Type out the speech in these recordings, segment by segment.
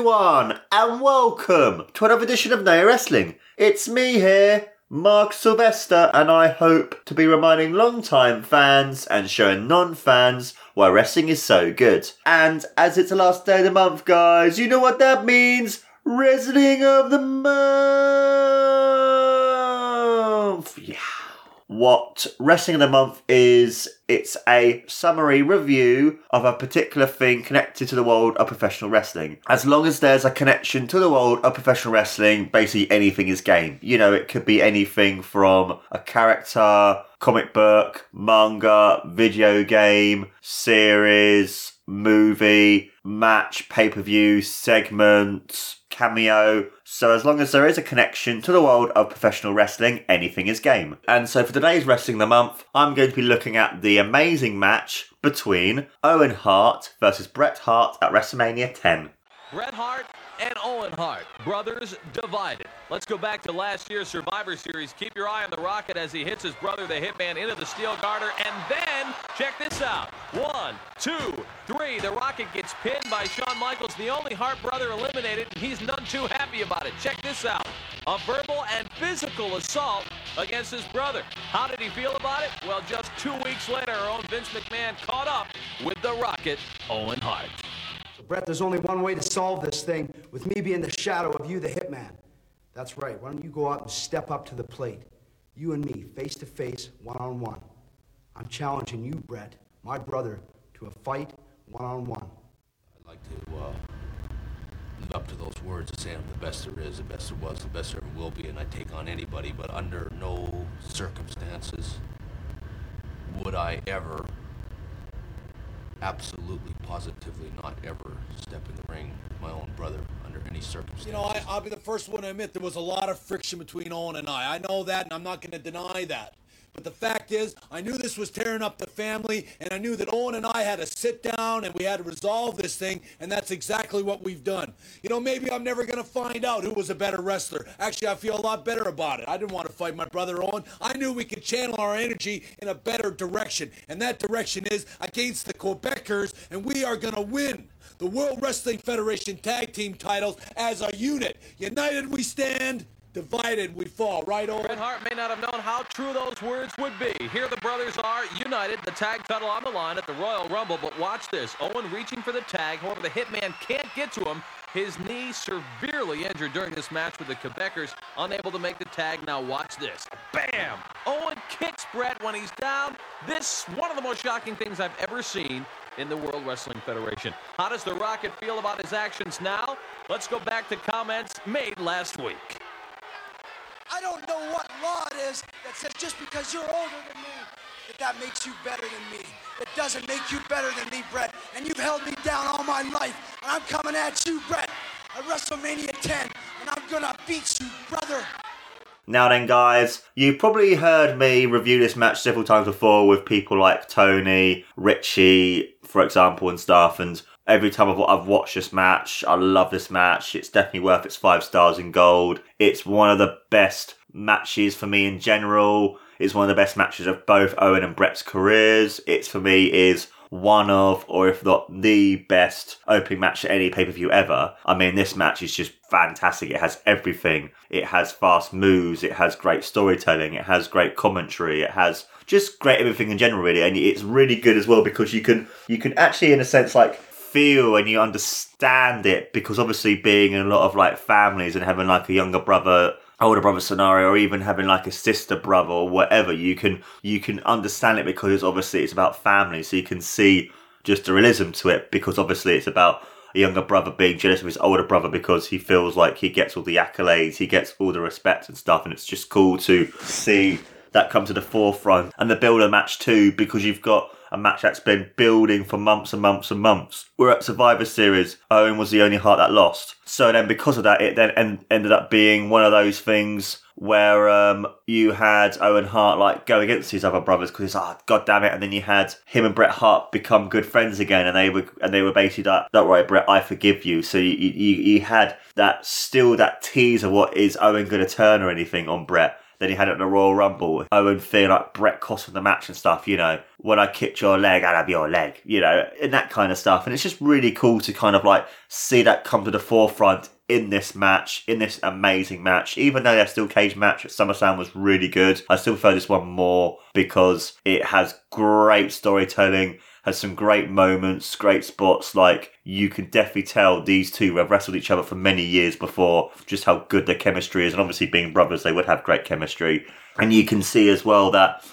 Everyone, and welcome to another edition of Naya Wrestling. It's me here, Mark Sylvester, and I hope to be reminding long-time fans and showing non-fans why wrestling is so good. And as it's the last day of the month, guys, you know what that means? Wrestling of the month. Yeah. What Wrestling of the Month is, it's a summary review of a particular thing connected to the world of professional wrestling. As long as there's a connection to the world of professional wrestling, basically anything is game. You know, it could be anything from a character, comic book, manga, video game, series, movie, match, pay per view, segment, cameo. So as long as there is a connection to the world of professional wrestling, anything is game. And so for today's Wrestling the Month, I'm going to be looking at the amazing match between Owen Hart versus Bret Hart at WrestleMania 10. Bret Hart and Owen Hart, brothers divided. Let's go back to last year's Survivor Series. Keep your eye on the Rocket as he hits his brother, the Hitman, into the steel garter. And then, check this out. One, two, three. The Rocket gets pinned by Shawn Michaels, the only Hart brother eliminated, and he's none too happy about it. Check this out. A verbal and physical assault against his brother. How did he feel about it? Well, just two weeks later, our own Vince McMahon caught up with the Rocket, Owen Hart. Bret, there's only one way to solve this thing with me being the shadow of you, the hitman. That's right. Why don't you go out and step up to the plate? You and me, face to face, one on one. I'm challenging you, Bret, my brother, to a fight one on one. I'd like to uh, live up to those words and say I'm the best there is, the best there was, the best there ever will be, and I take on anybody, but under no circumstances would I ever absolutely, positively not ever step in the ring with my own brother under any circumstances. You know, I, I'll be the first one to admit there was a lot of friction between Owen and I. I know that, and I'm not going to deny that. But the fact is, I knew this was tearing up the family, and I knew that Owen and I had to sit down and we had to resolve this thing, and that's exactly what we've done. You know, maybe I'm never going to find out who was a better wrestler. Actually, I feel a lot better about it. I didn't want to fight my brother Owen. I knew we could channel our energy in a better direction, and that direction is against the Quebecers, and we are going to win the World Wrestling Federation tag team titles as a unit. United we stand. Divided, we fall. Right, Owen? Bret Hart may not have known how true those words would be. Here the brothers are united, the tag title on the line at the Royal Rumble. But watch this. Owen reaching for the tag. However, the Hitman can't get to him. His knee severely injured during this match with the Quebecers, unable to make the tag. Now watch this. Bam! Owen kicks Bret when he's down. This one of the most shocking things I've ever seen in the World Wrestling Federation. How does the Rocket feel about his actions now? Let's go back to comments made last week. I don't know what law it is that says just because you're older than me, that that makes you better than me. It doesn't make you better than me, Bret. And you've held me down all my life. And I'm coming at you, Bret, at WrestleMania 10. And I'm gonna beat you, brother. Now then, guys, you've probably heard me review this match several times before with people like Tony, Richie, for example, and stuff. And every time I've, I've watched this match, I love this match. It's definitely worth its five stars in gold. It's one of the best matches for me in general. It's one of the best matches of both Owen and Bret's careers. It's for me is one of, or if not the best opening match at any pay per view ever. I mean, this match is just fantastic. It has everything. It has fast moves. It has great storytelling. It has great commentary. It has just great everything in general, really. And it's really good as well because you can you can actually, in a sense, like feel and you understand it because obviously being in a lot of like families and having like a younger brother older brother scenario or even having like a sister brother or whatever you can you can understand it because obviously it's about family so you can see just the realism to it because obviously it's about a younger brother being jealous of his older brother because he feels like he gets all the accolades he gets all the respect and stuff and it's just cool to see that come to the forefront. And the build a match too because you've got a match that's been building for months and months and months. We're at Survivor Series. Owen was the only Hart that lost. So then, because of that, it then en- ended up being one of those things where um, you had Owen Hart like go against his other brothers because ah, oh, god damn it, and then you had him and Bret Hart become good friends again, and they were and they were basically like, "Don't worry, Bret, I forgive you." So you you, you had that still that tease of what is Owen going to turn or anything on Bret than he had at the Royal Rumble. Owen feeling like Bret cost him the match and stuff, you know. When I kicked your leg, I'd have your leg, you know, and that kind of stuff. And it's just really cool to kind of like see that come to the forefront in this match, in this amazing match. Even though their steel cage match at SummerSlam was really good, I still prefer this one more because it has great storytelling has some great moments, great spots. Like you can definitely tell these two have wrestled each other for many years before, just how good their chemistry is. And obviously, being brothers, they would have great chemistry. And you can see as well that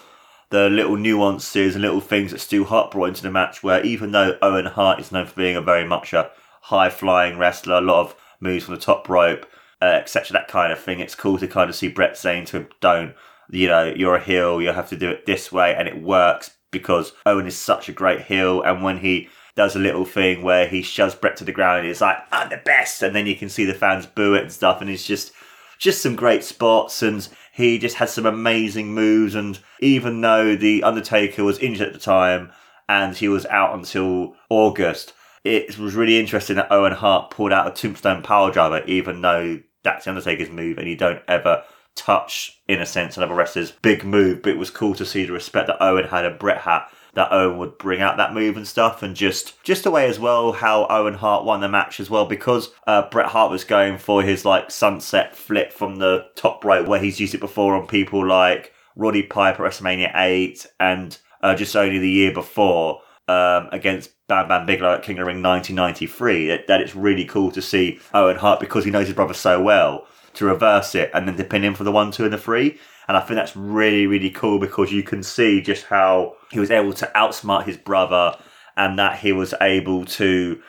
the little nuances and little things that Stu Hart brought into the match, where even though Owen Hart is known for being a very much a high flying wrestler, a lot of moves from the top rope, uh, etc., that kind of thing, it's cool to kind of see Bret saying to him, "Don't." You know, you're a heel, you have to do it this way, and it works because Owen is such a great heel. And when he does a little thing where he shoves Bret to the ground he's like, I'm the best. And then you can see the fans boo it and stuff. And it's just, just some great spots. And he just had some amazing moves. And even though The Undertaker was injured at the time and he was out until August, it was really interesting that Owen Hart pulled out a tombstone piledriver, even though that's The Undertaker's move and you don't ever touch, in a sense, another wrestler's big move, but it was cool to see the respect that Owen had and Bret had. That Owen would bring out that move and stuff, and just just the way as well how Owen Hart won the match as well because uh, Bret Hart was going for his like sunset flip from the top right where he's used it before on people like Roddy Piper WrestleMania eight and uh, just only the year before um, against Bam Bam Bigelow at King of the Ring 1993. That, that it's really cool to see Owen Hart because he knows his brother so well to reverse it and then to pin him for the one, two, and the three. And I think that's really, really cool because you can see just how he was able to outsmart his brother and that he was able to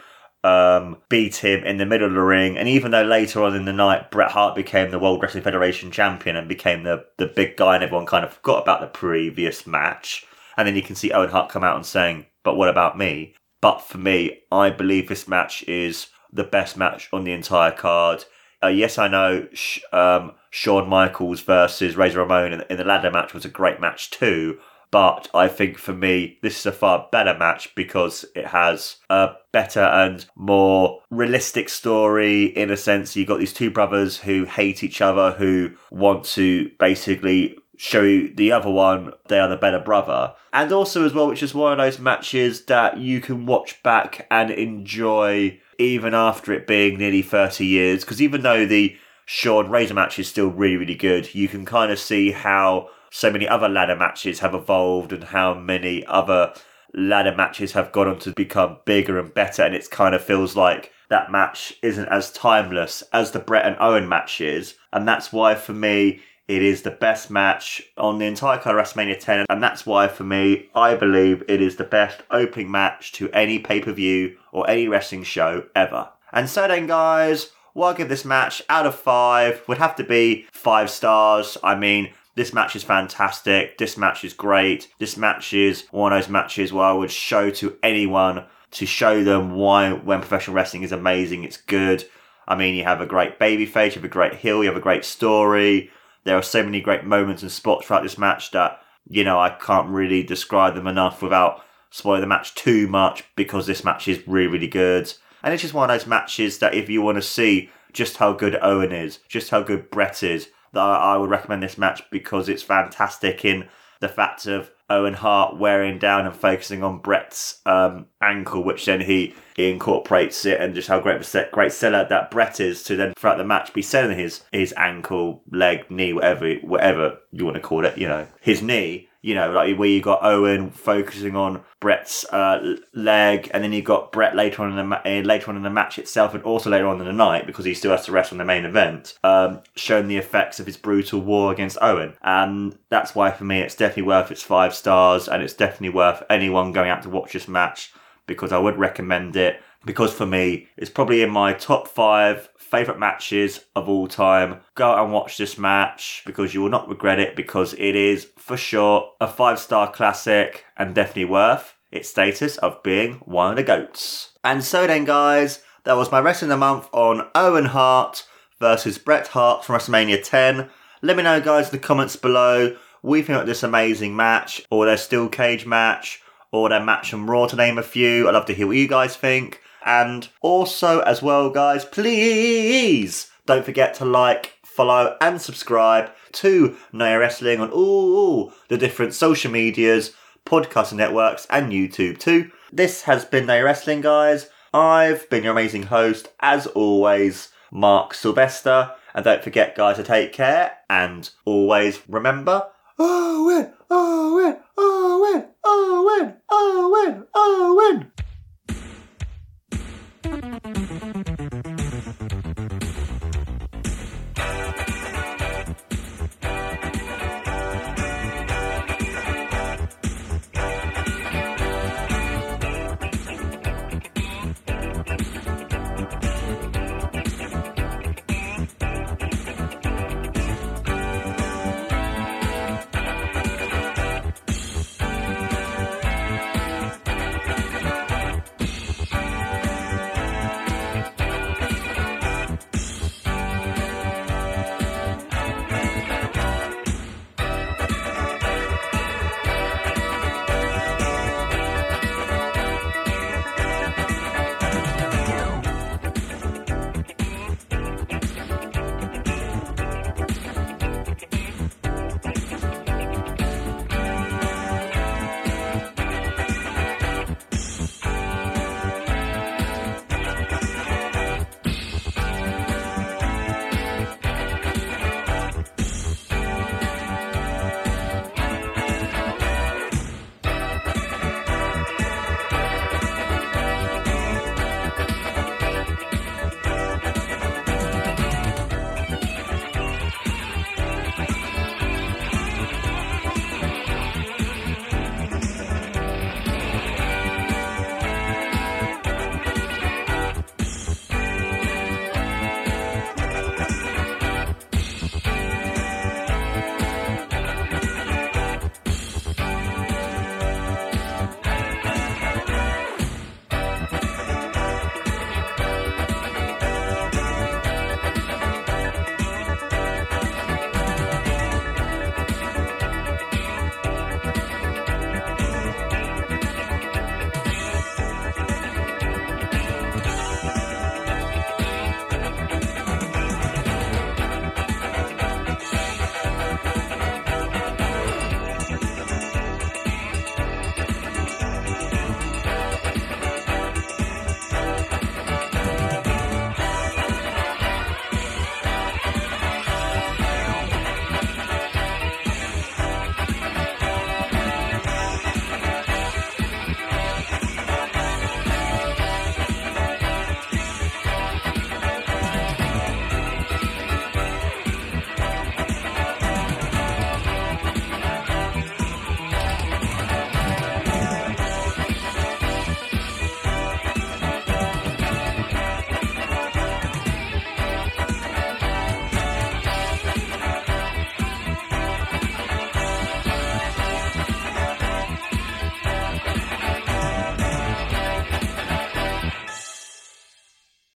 um, beat him in the middle of the ring. And even though later on in the night, Bret Hart became the World Wrestling Federation champion and became the, the big guy, and everyone kind of forgot about the previous match. And then you can see Owen Hart come out and saying, But what about me? But for me, I believe this match is the best match on the entire card. Uh, yes, I know sh- um, Shawn Michaels versus Razor Ramon in, in the ladder match was a great match too. But I think for me, this is a far better match because it has a better and more realistic story in a sense. You've got these two brothers who hate each other, who want to basically show the other one they are the better brother. And also, as well, which is one of those matches that you can watch back and enjoy even after it being nearly 30 years. Because even though the Shawn Razor match is still really, really good, you can kind of see how so many other ladder matches have evolved and how many other ladder matches have gone on to become bigger and better. And it kind of feels like that match isn't as timeless as the Bret and Owen match is. And that's why, for me, it is the best match on the entire card of WrestleMania 10, and that's why, for me, I believe it is the best opening match to any pay per view or any wrestling show ever. And so then, guys, what I give this match out of five would have to be five stars. I mean, this match is fantastic. This match is great. This match is one of those matches where I would show to anyone to show them why when professional wrestling is amazing, it's good. I mean, you have a great baby face, you have a great heel, you have a great story. There are so many great moments and spots throughout this match that, you know, I can't really describe them enough without spoiling the match too much because this match is really, really good. And it's just one of those matches that if you want to see just how good Owen is, just how good Bret is, that I would recommend this match because it's fantastic in the fact of Owen Hart wearing down and focusing on Bret's um, ankle, which then he, he incorporates it, and just how great a great seller that Bret is to then throughout the match be selling his his ankle, leg, knee, whatever whatever you want to call it, you know, his knee you know, like where you got Owen focusing on Bret's uh, leg, and then you got Bret later on in the ma- uh, later on in the match itself, and also later on in the night because he still has to wrestle in the main event, um, showing the effects of his brutal war against Owen, and that's why for me it's definitely worth its five stars, and it's definitely worth anyone going out to watch this match because I would recommend it because for me it's probably in my top five favourite matches of all time. Go and watch this match because you will not regret it because it is for sure a five star classic and definitely worth its status of being one of the GOATs. And so then, guys, that was my Wrestling of the Month on Owen Hart versus Bret Hart from WrestleMania 10. Let me know, guys, in the comments below we think of this amazing match or their steel cage match or their match from Raw to name a few. I'd love to hear what you guys think. And also, as well, guys, please don't forget to like, follow, and subscribe to Naya Wrestling on all the different social medias, podcast networks, and YouTube too. This has been Naya Wrestling, guys. I've been your amazing host, as always, Mark Sylvester. And don't forget, guys, to take care and always remember. Oh, win! Oh, win! Oh, win! Oh,